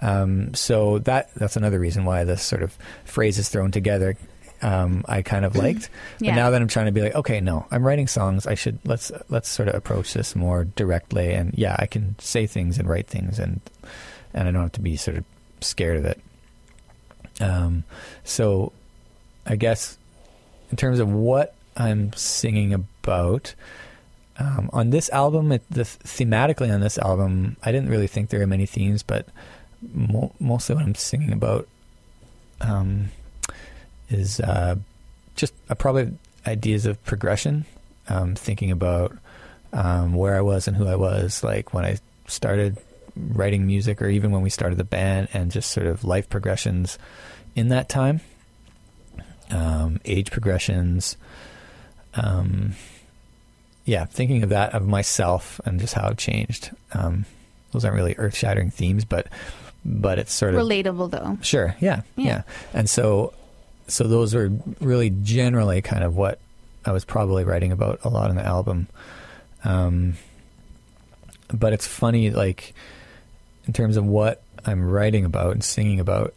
Um, so that that's another reason why this sort of phrase is thrown together. Um, I kind of liked, Yeah. but now that I'm trying to be like, okay, no, I'm writing songs. I should let's let's sort of approach this more directly, and yeah, I can say things and write things, and and I don't have to be sort of scared of it. Um, so I guess in terms of what I'm singing about um, on this album, it, the thematically on this album, I didn't really think there were many themes, but mo- mostly what I'm singing about um, is uh, just uh, probably ideas of progression. Um, thinking about um, where I was and who I was, like when I started writing music, or even when we started the band, and just sort of life progressions in that time, um, age progressions. Um, yeah, thinking of that of myself and just how I've changed. Um, those aren't really earth shattering themes, but but it's sort of Relatable though. Sure. Yeah, Yeah. yeah. And so, so those were really generally kind of what I was probably writing about a lot in the album. Um, but it's funny, like in terms of what I'm writing about and singing about.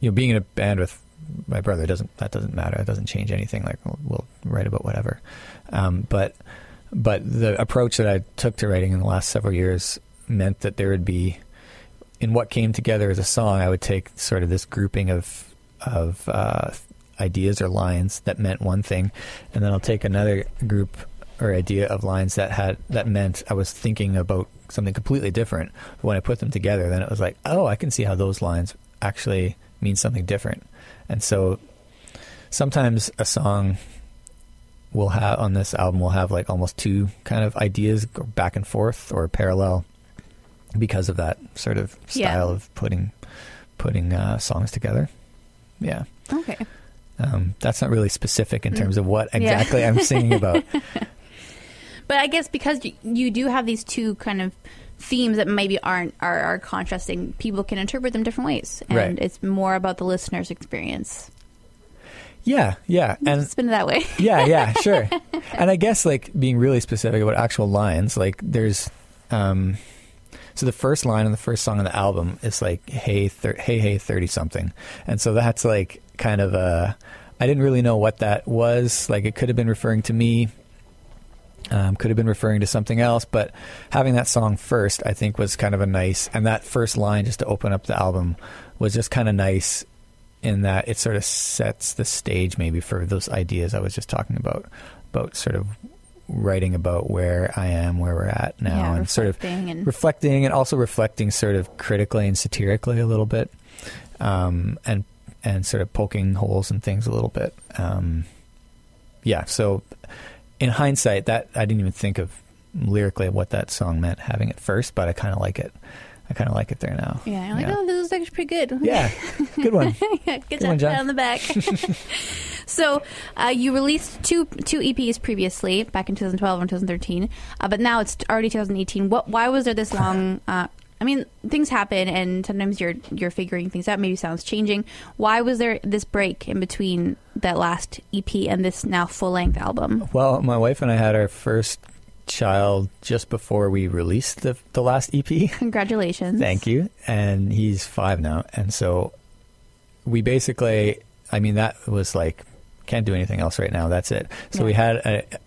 You know, being in a band with my brother doesn't that doesn't matter. It doesn't change anything. Like we'll, we'll write about whatever. Um, but but the approach that I took to writing in the last several years meant that there would be in what came together as a song, I would take sort of this grouping of of uh, ideas or lines that meant one thing, and then I'll take another group or idea of lines that had that meant I was thinking about something completely different. But when I put them together, then it was like, oh, I can see how those lines actually mean something different. And so sometimes a song will have on this album will have like almost two kind of ideas go back and forth or parallel because of that sort of Yeah. style of putting putting uh, songs together. Yeah, Okay. um, that's not really specific in Mm. terms of what Yeah. exactly I'm singing about. But I guess because you, you do have these two kind of themes that maybe aren't are, are contrasting, people can interpret them different ways, and Right. it's more about the listener's experience. Yeah, yeah, and Spin it that way. yeah, yeah, sure. and I guess like being really specific about actual lines, like there's, um, so the first line on the first song on the album is like, "Hey, thir- hey, hey, thirty something," and so that's like kind of a. I didn't really know what that was. Like it could have been referring to me. Um, could have been referring to something else, but having that song first, I think, was kind of a nice. And that first line, just to open up the album, was just kind of nice in that it sort of sets the stage maybe for those ideas I was just talking about, about sort of writing about where I am, where we're at now, yeah, and sort of reflecting and reflecting and also reflecting sort of critically and satirically a little bit, um, and and sort of poking holes and things a little bit. Um, yeah, so in hindsight, that I didn't even think of lyrically what that song meant having it first, but I kind of like it. I kind of like it there now. Yeah, you're like, oh, this is actually pretty good. Yeah, good one. good, Good job, one, John. on the back. so, uh, you released two two EPs previously, back in 2012 and 2013, uh, but now it's already 2018. What? Why was there this long? Uh, I mean, things happen, and sometimes you're you're figuring things out. Maybe sounds changing. Why was there this break in between that last EP and this now full length album? Well, my wife and I had our first child just before we released the the last EP. Congratulations. Thank you. And he's five now. And so we basically, I mean, that was like, can't do anything else right now. That's it. So we had, a,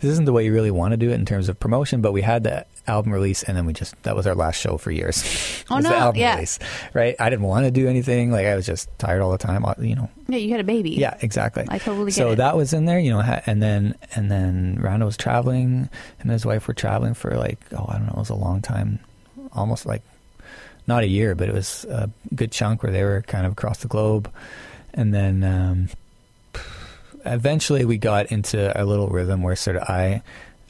this isn't the way you really want to do it in terms of promotion, but we had the album release and then we just, that was our last show for years. Oh, no. The album Yeah. release, right? I didn't want to do anything. Like I was just tired all the time, you know. Yeah, you had a baby. Yeah, exactly. I totally get so it. that was in there, you know, and then and then Rando was traveling, him and his wife were traveling for like oh I don't know, it was a long time, almost like not a year, but it was a good chunk where they were kind of across the globe, and then um, eventually we got into a little rhythm where sort of I.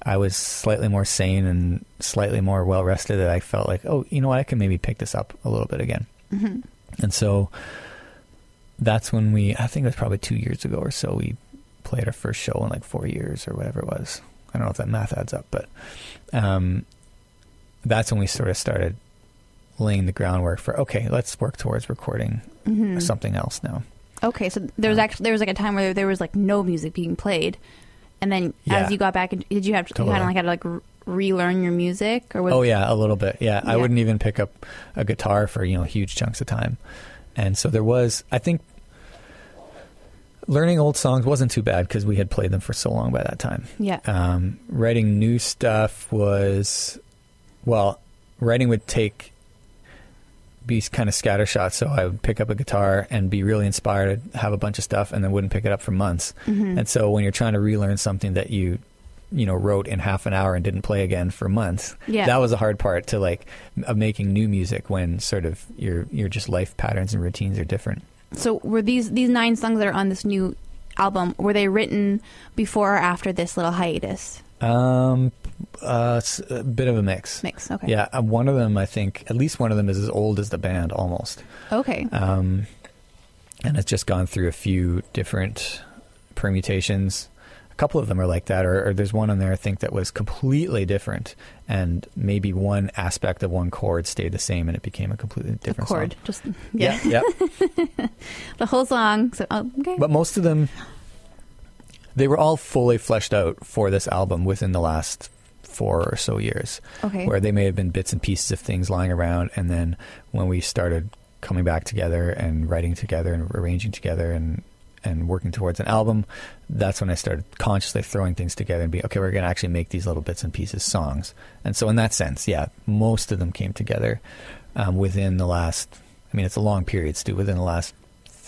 I was slightly more sane and slightly more well rested that I felt like, oh, you know what, I can maybe pick this up a little bit again. Mhm. And so that's when we, I think it was probably two years ago or so, we played our first show in like four years or whatever it was. I don't know if that math adds up, but um, that's when we sort of started laying the groundwork for, okay, let's work towards recording Mhm. something else now. Okay, so there was Uh, actually there was like a time where there was like no music being played, and then Yeah. as you got back, did you have to Totally. kind of like had to like re- relearn your music or was Oh yeah, a little bit. Yeah, I wouldn't even pick up a guitar for you know huge chunks of time, and so there was. I think learning old songs wasn't too bad because we had played them for so long by that time. yeah Um, writing new stuff was, well, writing would take be kind of scattershot. So I would pick up a guitar and be really inspired, have a bunch of stuff, and then wouldn't pick it up for months. Mhm. And so when you're trying to relearn something that you, you know, wrote in half an hour and didn't play again for months, yeah that was a hard part to like of making new music when sort of your your just life patterns and routines are different. so were these these nine songs that are on this new album were they written before or after this little hiatus Um, uh, a bit of a mix. mix? Okay, Yeah, uh, one of them I think at least one of them is as old as the band almost. okay, Um, and it's just gone through a few different permutations. A couple of them are like that, or, or there's one on there I think that was completely different, and maybe one aspect of one chord stayed the same, and it became a completely different chord song. just yeah, Yeah, yeah. the whole song. So oh, okay, But most of them, they were all fully fleshed out for this album within the last four or so years. okay, where they may have been bits and pieces of things lying around and then when we started coming back together and writing together and arranging together and and working towards an album that's when I started consciously throwing things together and be okay we're going to actually make these little bits and pieces songs and so in that sense yeah most of them came together um, within the last I mean it's a long period Stu within the last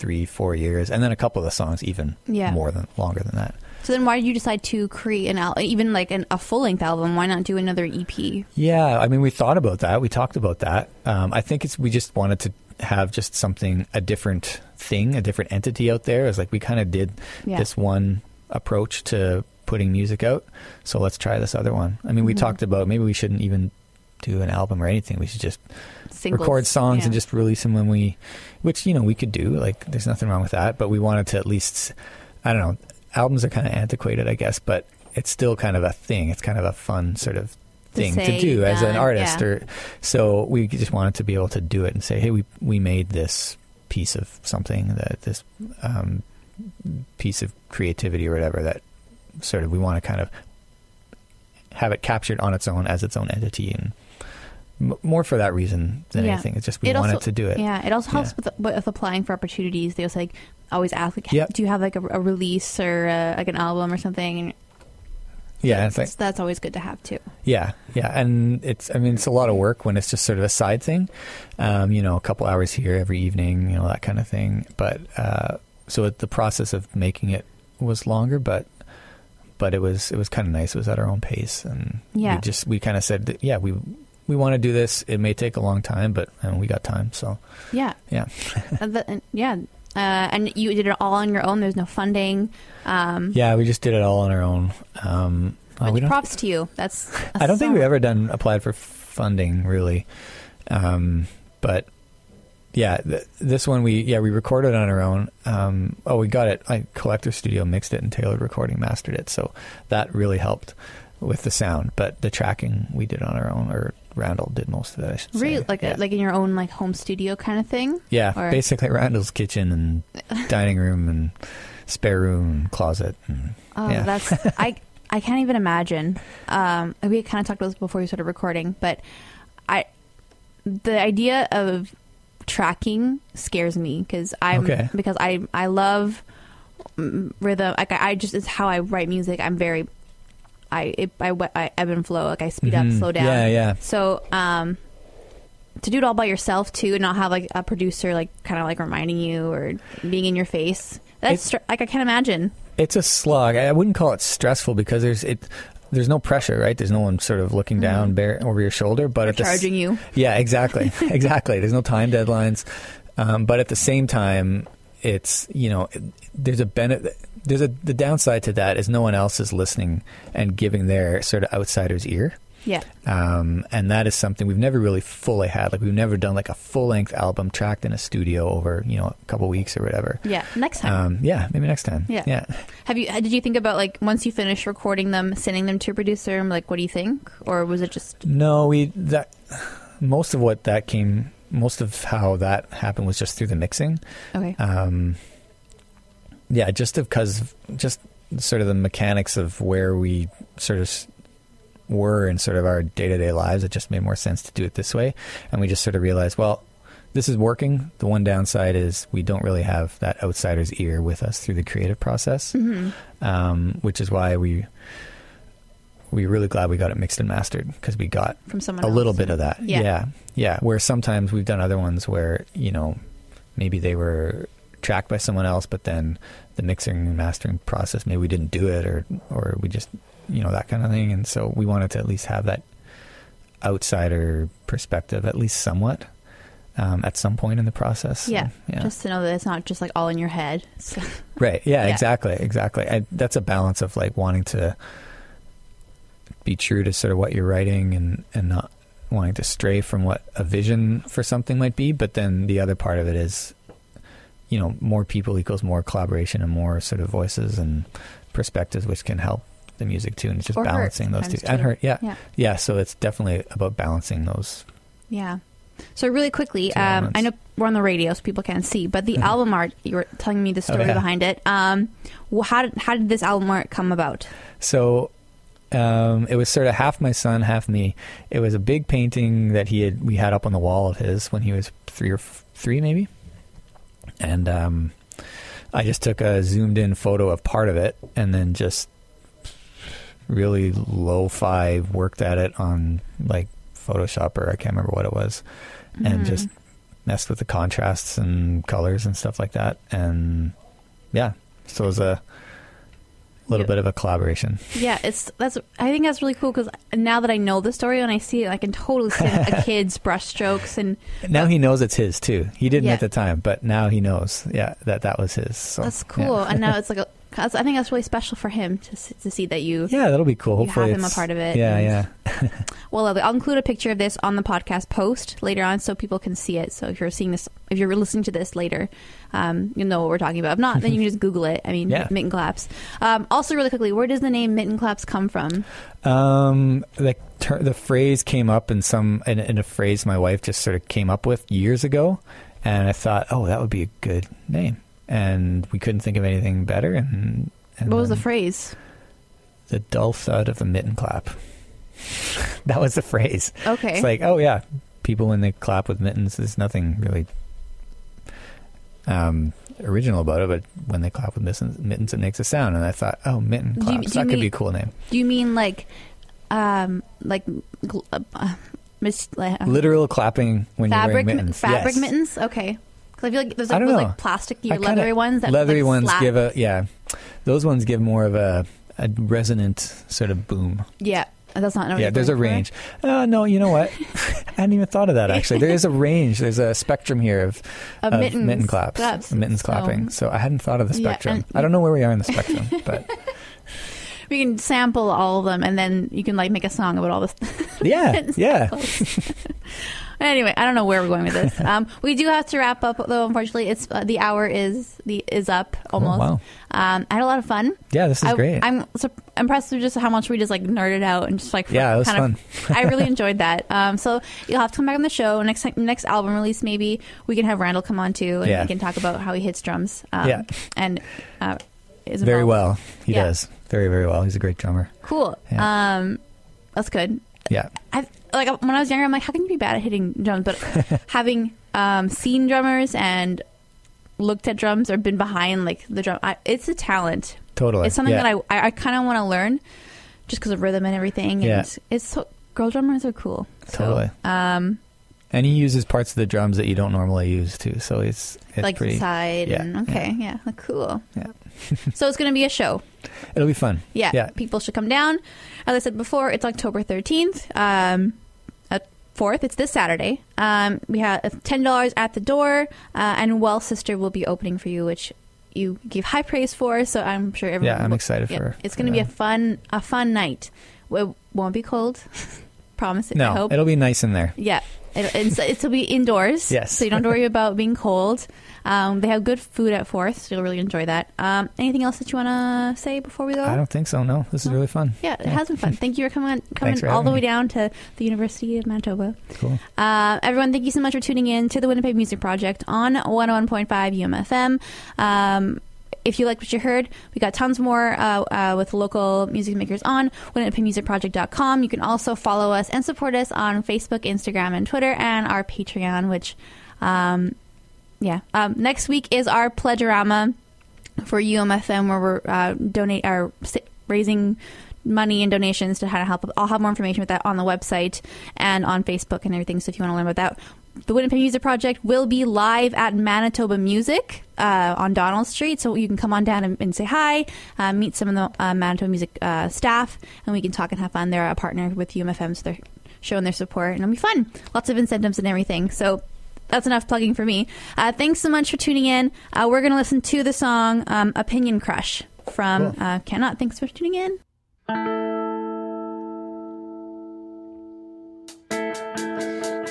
three four years and then a couple of the songs even Yeah. more than longer than that so then why did you decide to create an al- even like an, a full length album? Why not do another EP? Yeah, I mean, we thought about that. We talked about that. Um, I think it's we just wanted to have just something, a different thing, a different entity out there. It's like we kind of did Yeah. this one approach to putting music out, so let's try this other one. I mean, we Mhm. talked about maybe we shouldn't even do an album or anything. We should just Singles. record songs yeah. and just release them when we, which you know we could do. Like, there's nothing wrong with that. But we wanted to at least, I don't know. Albums are kind of antiquated, I guess, but it's still kind of a thing. It's kind of a fun sort of thing to, say, do as an artist. yeah. Or so we just wanted to be able to do it and say, hey, we we made this piece of something that this um, piece of creativity or whatever that sort of we want to kind of have it captured on its own as its own entity and m- more for that reason than Yeah. anything. It's just we It wanted also- to do it. Yeah, it also helps Yeah. with, with applying for opportunities. They also like always ask like, Yep. do you have like a, a release or uh like an album or something? Yeah, it's like that's, that's always good to have too. Yeah, yeah, and it's I mean it's a lot of work when it's just sort of a side thing, um, you know, a couple hours here every evening, you know, that kind of thing. But uh, so it, the process of making it was longer, but but it was it was kind of nice. It was at our own pace, and Yeah. we just we kind of said, that, yeah, we we want to do this. It may take a long time, but um, we got time, so Yeah, yeah, Uh, and- yeah. uh, and you did it all on your own. There's no funding. Um, Yeah, we just did it all on our own. Um, we props to you. That's. I don't think we've ever done applied for funding really, um, but yeah, th- this one we yeah we recorded on our own. Um, oh, we got it. Like Collector Studio mixed it and tailored recording mastered it, so that really helped with the sound. But the tracking we did on our own, or Randall did most of it. I should say. Really, like yeah. like in your own like home studio kind of thing. yeah, or- basically Randall's kitchen and dining room and spare room and closet. And, Oh, yeah. that's I I can't even imagine. Um, we kind of talked about this before we started recording, but I the idea of tracking scares me because I'm Okay. because I I love mm, rhythm. Like I, I just it's how I write music. I'm very I it, I, I ebb and flow. Like I speed up, Mhm. slow down. Yeah, yeah. So um, to do it all by yourself too, and not have like a producer like kind of like reminding you or being in your face. That's str- like I can't imagine. It's a slog. I wouldn't call it stressful because there's it. There's no pressure, right? There's no one sort of looking down bare, over your shoulder. But at the Mm-hmm. charging you. yeah, exactly, exactly. There's no time deadlines, um, but at the same time, it's you know, there's a benefit. There's a the downside to that is no one else is listening and giving their sort of outsider's ear. Yeah. Um, and that is something we've never really fully had. Like we've never done like a full length album tracked in a studio over you know a couple weeks or whatever. Yeah. Next time. Um, yeah, maybe next time. Yeah. yeah. Have you? Did you think about like once you finish recording them, sending them to a producer? and like, what do you think? Or was it just No, we that most of what that came, most of how that happened was just through the mixing. okay? Um, yeah, just because just sort of the mechanics of where we sort of were in sort of our day to day lives. It just made more sense to do it this way, and we just sort of realized, well, this is working. The one downside is we don't really have that outsider's ear with us through the creative process, hmm um, which is why we. We're really glad we got it mixed and mastered because we got From someone a little bit of that. Yeah. yeah, yeah. Where sometimes we've done other ones where you know maybe they were tracked by someone else, but then the mixing and mastering process maybe we didn't do it, or or we just you know that kind of thing. And so we wanted to at least have that outsider perspective, at least somewhat, um, at some point in the process. So, Yeah, yeah. Just to know that it's not just like all in your head. So, Right. Yeah, Yeah. exactly. Exactly. I, that's a balance of like wanting to be true to sort of what you're writing and, and not wanting to stray from what a vision for something might be. But then the other part of it is, you know, more people equals more collaboration and more sort of voices and perspectives, which can help the music too. And it's just Or balancing those two. And hurt. Yeah. yeah. Yeah. So it's definitely about balancing those. Yeah. So really quickly, um. I know we're on the radio, so people can't see, but the Mhm. album art you were telling me the story Oh, yeah. behind it. Um, wh- how did how did this album art come about? So um, it was sort of half my son, half me. It was a big painting that he had we had up on the wall of his when he was three or f- three, maybe. And um, I just took a zoomed in photo of part of it, and then just really lo-fi worked at it on like Photoshop or I can't remember what it was, and Mhm. just messed with the contrasts and colors and stuff like that. And yeah, so it was a little bit of a collaboration. Yeah, it's that's. I think that's really cool because now that I know the story and I see it, I can totally see a kid's brushstrokes and Now he knows it's his too. He didn't Yeah. at the time, but now he knows. Yeah, that that was his. So, that's cool. Yeah. and now it's like a, 'cause I think that's really special for him to to see that you. Yeah, that'll be cool. Hopefully, have him a part of it Yeah, yeah. Well. I'll include a picture of this on the podcast post later on so people can see it. So if you're seeing this, if you're listening to this later, um, you'll know what we're talking about. If not, then you can just Google it. I mean, Yeah. mitten claps. Um, also, really quickly, where does the name mitten claps come from? Um, the ter- the phrase came up in some in, in a phrase my wife just sort of came up with years ago, and I thought, oh, that would be a good name, and we couldn't think of anything better. And, and What was the phrase? The dull thud of the mitten clap. that was the phrase. Okay. It's like, oh yeah, people when they clap with mittens, there's nothing really um, original about it. But when they clap with mittens, mittens, it makes a sound. And I thought, oh, mitten Do you- claps, do that could be a cool name. Do you mean like, um, like, uh, uh, mis- uh, Literal clapping when fabric you're wearing mi- mittens. fabric Yes. mittens? Okay. Because I feel like there's like those like plastic leathery ones that leathery like, ones slap. give a yeah. Those ones give more of a, a resonant sort of boom. yeah. That's not. yeah, there's a range. Uh, no, you know what? I hadn't even thought of that. Actually, there is a range. There's a spectrum here of, Of of mittens, mitten claps, claps. mittens So- clapping. So I hadn't thought of the Yeah, spectrum. and- I don't know where we are in the spectrum, but We can sample all of them, and then you can like make a song about all this. yeah, yeah. Anyway, I don't know where we're going with this. Um, we do have to wrap up, though. Unfortunately, it's uh, the hour is the is up almost. Oh, wow. Um, I had a lot of fun. Yeah, this is I, great. I'm so impressed with just how much we just like nerded out and just like Yeah, it was kind of. I really enjoyed that. Um, so you'll have to come back on the show next time- next album release. Maybe we can have Randall come on too, and Yeah. we can talk about how he hits drums. Um, Yeah. and uh, is Very well. He Yeah. does very, very well. He's a great drummer. Cool. Yeah. Um, that's good. Yeah. I like when I was younger, I'm like, how can you be bad at hitting drums? But having um, seen drummers and looked at drums or been behind like the drum, I, it's a talent. Totally. It's something yeah. that I I, I kind of want to learn, just because of rhythm and everything. Yeah. And it's so girl drummers are cool. So, Totally. um, And he uses parts of the drums that you don't normally use too. So it's it's like pretty. side. yeah, and okay, yeah, like, cool. Yeah. so it's gonna be a show. It'll be fun. Yeah, Yeah. people should come down. As I said before, it's October 13th. Um, at Forth, it's this Saturday. Um, we have $10 at the door, uh, and Well Sister will be opening for you, which you give high praise for. So I'm sure everyone. Yeah, I'm will- excited yeah, for. It's going to be a fun, a fun night. It won't be cold. Promise it. I No, hope. it'll be nice in there. Yeah, it, it's, it'll be indoors. Yes. So you don't worry about being cold. Um, they have good food at Forth, so you'll really enjoy that. Um, anything else that you want to say before we go? I don't think so. No, this is really fun. Yeah, it has been fun. Thank you for coming coming for all the way me. down to the University of Manitoba. Cool. Uh, everyone, thank you so much for tuning in to the Winnipeg Music Project on 101.5 UMFM. Um, if you liked what you heard, we got tons more uh, uh, with local music makers on winnipegmusicproject.com. You can also follow us and support us on Facebook, Instagram, and Twitter, and our Patreon, which, um, yeah. Um, next week is our Pledgerama for UMFM, where we're uh, donate are raising money and donations to how to help. I'll have more information with that on the website and on Facebook and everything. So if you want to learn about that, the Winnipeg Music Project will be live at Manitoba Music uh, on Donald Street, so you can come on down and, and say hi, uh, meet some of the uh, Manitoba Music uh, staff, and we can talk and have fun. They're a partner with UMFM, so they're showing their support, and it'll be fun. Lots of incentives and everything. So that's enough plugging for me. Uh, thanks so much for tuning in. Uh, we're going to listen to the song um, Opinion Crush from Cool. uh, Can't Not. Thanks for tuning in.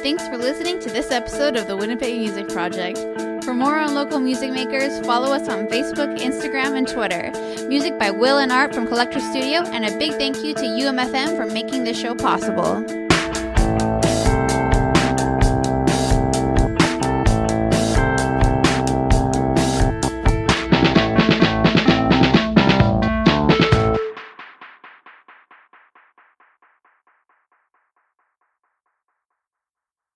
Thanks for listening to this episode of the Winnipeg Music Project. For more on local music makers, follow us on Facebook, Instagram, and Twitter. Music by Will and Art from Collector Studio, and a big thank you to UMFM for making this show possible.